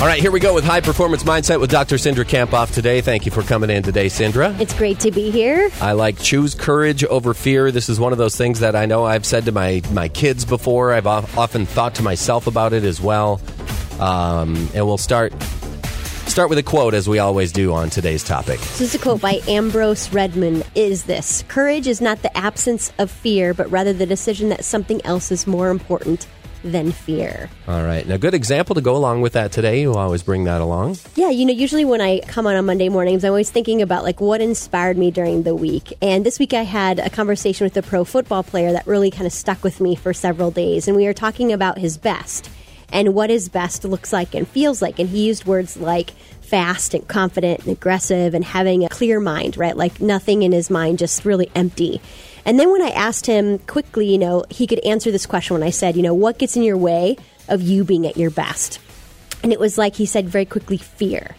All right, here we go with High Performance Mindset with Dr. Cindra Kamphoff today. Thank you for coming in today, Cindra. It's great to be here. I like choose courage over fear. This is one of those things that I know I've said to my, my kids before. I've often thought to myself about it as well. Um, and we'll start start with a quote as we always do on today's topic. This is a quote by Ambrose Redmoon is this Courage is not the absence of fear, but rather the decision that something else is more important than fear. All right. Now, good example to go along with that today. You always bring that along. Yeah, you know, usually when I come on on Monday mornings, I'm always thinking about like what inspired me during the week. And this week I had a conversation with a pro football player that really kind of stuck with me for several days. And we were talking about his best and what his best looks like and feels like. And he used words like fast and confident and aggressive and having a clear mind, right? Like nothing in his mind, just really empty. And then when I asked him quickly, you know, he could answer this question when I said, you know, what gets in your way of you being at your best? And it was like he said very quickly, fear.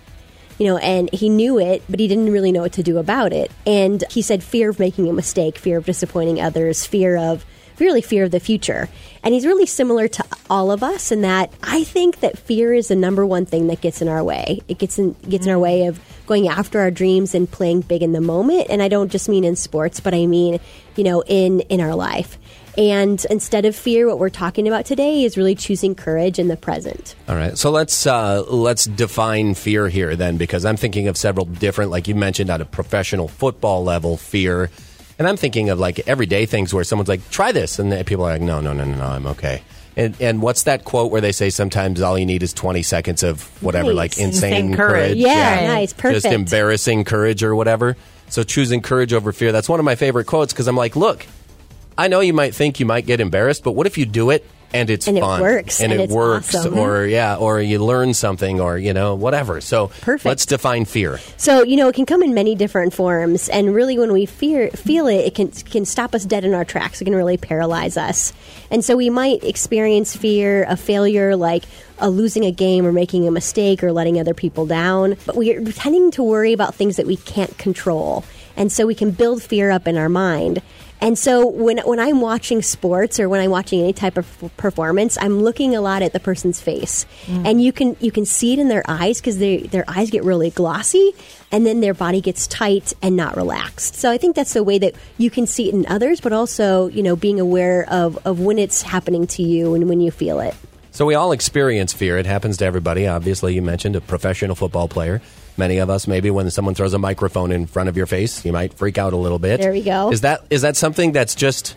You know, and he knew it, but he didn't really know what to do about it. And he said fear of making a mistake, fear of disappointing others, fear of really fear of the future. And he's really similar to all of us in that I think that fear is the number one thing that gets in our way. It gets in gets in our way of going after our dreams and playing big in the moment. And I don't just mean in sports, but I mean, you know, in in our life. And instead of fear, what we're talking about today is really choosing courage in the present. All right, so let's uh, let's define fear here then, because I'm thinking of several different, like you mentioned, at a professional football level, fear and I'm thinking of like everyday things where someone's like, try this. And people are like, no, no, no, no, no, I'm okay. And, and what's that quote where they say sometimes all you need is 20 seconds of whatever, nice. like insane, insane courage? courage. Yeah, yeah, nice, perfect. Just embarrassing courage or whatever. So choosing courage over fear. That's one of my favorite quotes because I'm like, look, I know you might think you might get embarrassed, but what if you do it and it's and fun. it works and, and it works awesome. or yeah or you learn something or you know whatever. So Perfect. let's define fear. So you know it can come in many different forms and really when we fear feel it it can can stop us dead in our tracks. It can really paralyze us. And so we might experience fear of failure like a losing a game or making a mistake or letting other people down. But we're tending to worry about things that we can't control. And so we can build fear up in our mind and so when when I'm watching sports or when I'm watching any type of performance, I'm looking a lot at the person's face, mm. and you can you can see it in their eyes because their eyes get really glossy, and then their body gets tight and not relaxed. So I think that's the way that you can see it in others, but also you know being aware of of when it's happening to you and when you feel it. So we all experience fear. It happens to everybody. Obviously, you mentioned a professional football player. Many of us, maybe when someone throws a microphone in front of your face, you might freak out a little bit. There we go. Is that is that something that's just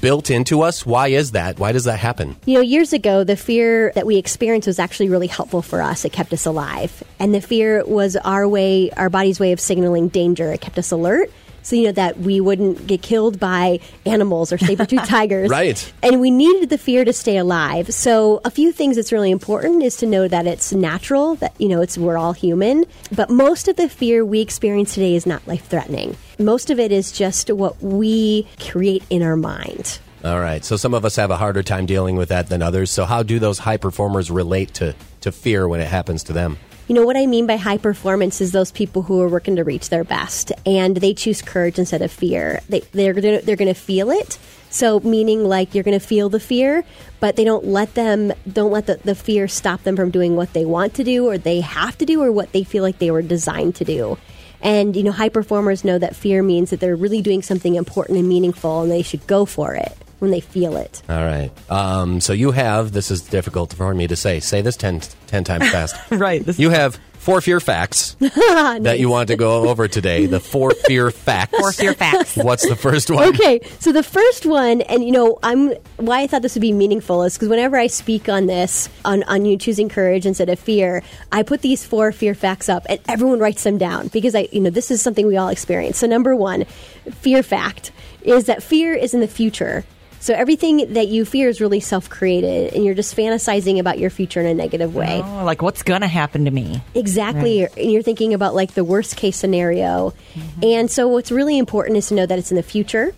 built into us? Why is that? Why does that happen? You know, years ago, the fear that we experienced was actually really helpful for us. It kept us alive. And the fear was our way, our body's way of signaling danger. It kept us alert so you know that we wouldn't get killed by animals or saber-toothed tigers. Right. And we needed the fear to stay alive. So a few things that's really important is to know that it's natural, that you know it's we're all human, but most of the fear we experience today is not life-threatening. Most of it is just what we create in our mind. All right. So some of us have a harder time dealing with that than others. So how do those high performers relate to to fear when it happens to them? You know what I mean by high performance is those people who are working to reach their best and they choose courage instead of fear. They they're gonna, they're going to feel it. So meaning like you're going to feel the fear, but they don't let them don't let the, the fear stop them from doing what they want to do or they have to do or what they feel like they were designed to do. And you know, high performers know that fear means that they're really doing something important and meaningful and they should go for it when they feel it. All right. Um, so you have, this is difficult for me to say, say this 10, 10 times fast. right. You have four fear facts nice. that you want to go over today. The four fear facts. Four fear facts. What's the first one? Okay, so the first one, and you know, I'm why I thought this would be meaningful is because whenever I speak on this, on on you choosing courage instead of fear, I put these four fear facts up, and everyone writes them down because I, you know, this is something we all experience. So number one, fear fact is that fear is in the future So everything that you fear is really self created, and you're just fantasizing about your future in a negative way. Oh, like what's going to happen to me? Exactly. Right. And you're thinking about like the worst case scenario. Mm-hmm. And so what's really important is to know that it's in the future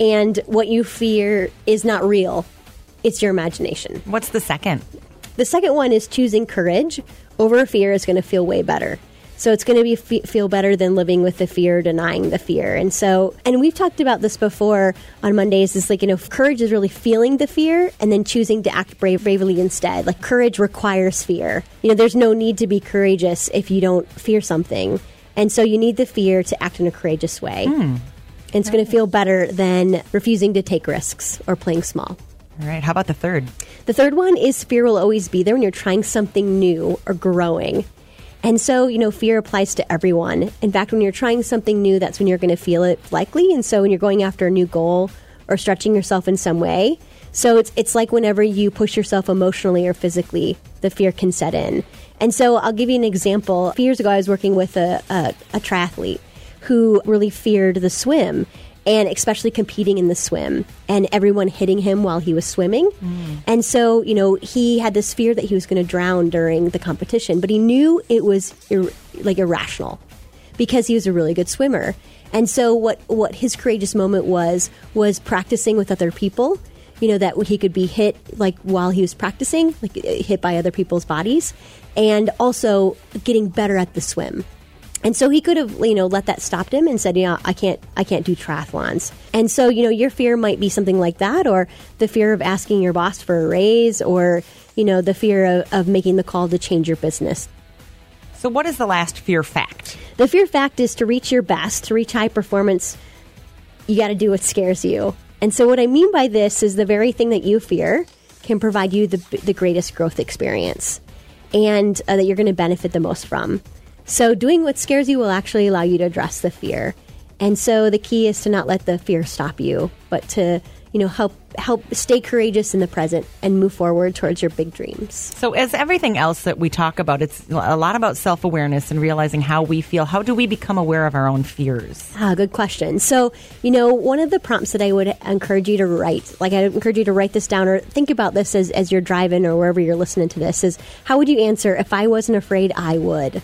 and what you fear is not real. It's your imagination. What's the second? The second one is choosing courage over fear is going to feel way better. So it's going to be feel better than living with the fear, denying the fear. And so, and we've talked about this before on Mondays. Is like you know, courage is really feeling the fear and then choosing to act brave, bravely instead. Like courage requires fear. You know, there's no need to be courageous if you don't fear something, and so you need the fear to act in a courageous way. Mm. And it's going to feel better than refusing to take risks or playing small. All right. How about the third? The third one is fear will always be there when you're trying something new or growing. And so, you know, fear applies to everyone. In fact, when you're trying something new, that's when you're going to feel it likely. And so, when you're going after a new goal or stretching yourself in some way, so it's it's like whenever you push yourself emotionally or physically, the fear can set in. And so, I'll give you an example. A few years ago, I was working with a, a, a triathlete who really feared the swim and especially competing in the swim and everyone hitting him while he was swimming. Mm. And so, you know, he had this fear that he was going to drown during the competition, but he knew it was ir- like irrational because he was a really good swimmer. And so what what his courageous moment was was practicing with other people. You know that he could be hit like while he was practicing, like hit by other people's bodies, and also getting better at the swim. And so he could have, you know, let that stop him and said, "Yeah, I can't, I can't do triathlons." And so, you know, your fear might be something like that, or the fear of asking your boss for a raise, or you know, the fear of, of making the call to change your business. So, what is the last fear fact? The fear fact is to reach your best, to reach high performance. You got to do what scares you. And so, what I mean by this is the very thing that you fear can provide you the the greatest growth experience, and uh, that you're going to benefit the most from. So, doing what scares you will actually allow you to address the fear. And so, the key is to not let the fear stop you, but to you know help help stay courageous in the present and move forward towards your big dreams. So as everything else that we talk about it's a lot about self-awareness and realizing how we feel. How do we become aware of our own fears? Ah, good question. So, you know, one of the prompts that I would encourage you to write, like I encourage you to write this down or think about this as as you're driving or wherever you're listening to this is how would you answer if I wasn't afraid I would?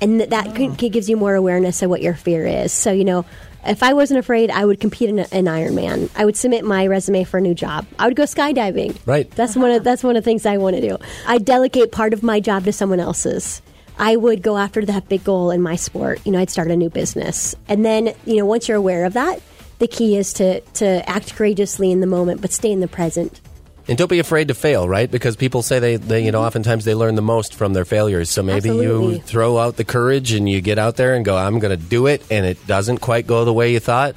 And that oh. gives you more awareness of what your fear is. So you know, if I wasn't afraid, I would compete in an Ironman. I would submit my resume for a new job. I would go skydiving. Right. That's uh-huh. one of that's one of the things I want to do. I delegate part of my job to someone else's. I would go after that big goal in my sport. You know, I'd start a new business, and then you know, once you're aware of that, the key is to to act courageously in the moment, but stay in the present. And don't be afraid to fail, right? Because people say they, they you know, oftentimes they learn the most from their failures. So maybe Absolutely. you throw out the courage and you get out there and go, I'm going to do it, and it doesn't quite go the way you thought,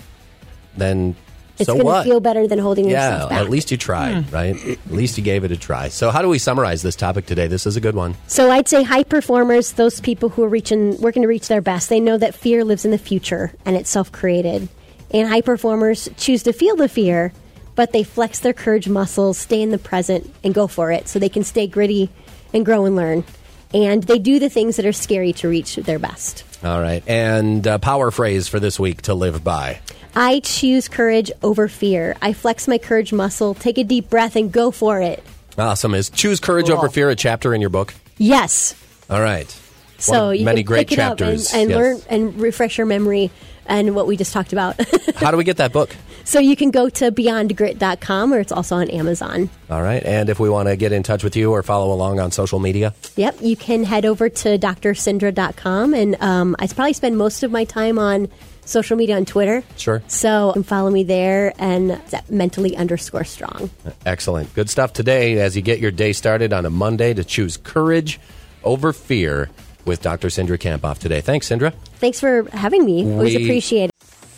then it's so going to feel better than holding yeah, yourself back. At least you tried, mm. right? At least you gave it a try. So, how do we summarize this topic today? This is a good one. So, I'd say high performers, those people who are reaching, working to reach their best, they know that fear lives in the future and it's self created. And high performers choose to feel the fear but they flex their courage muscles, stay in the present, and go for it so they can stay gritty and grow and learn. And they do the things that are scary to reach their best. All right. And uh, power phrase for this week to live by. I choose courage over fear. I flex my courage muscle, take a deep breath, and go for it. Awesome. Is Choose Courage cool. Over Fear a chapter in your book? Yes. All right. So you many can great pick chapters. It up and, and yes. learn and refresh your memory and what we just talked about. How do we get that book? So you can go to beyondgrit.com or it's also on Amazon. All right. And if we want to get in touch with you or follow along on social media? Yep. You can head over to drcindra.com. And um, I probably spend most of my time on social media on Twitter. Sure. So you can follow me there and mentally underscore strong. Excellent. Good stuff today as you get your day started on a Monday to choose courage over fear with Dr. Cindra Kamphoff today. Thanks, Cindra. Thanks for having me. Always we, appreciate it.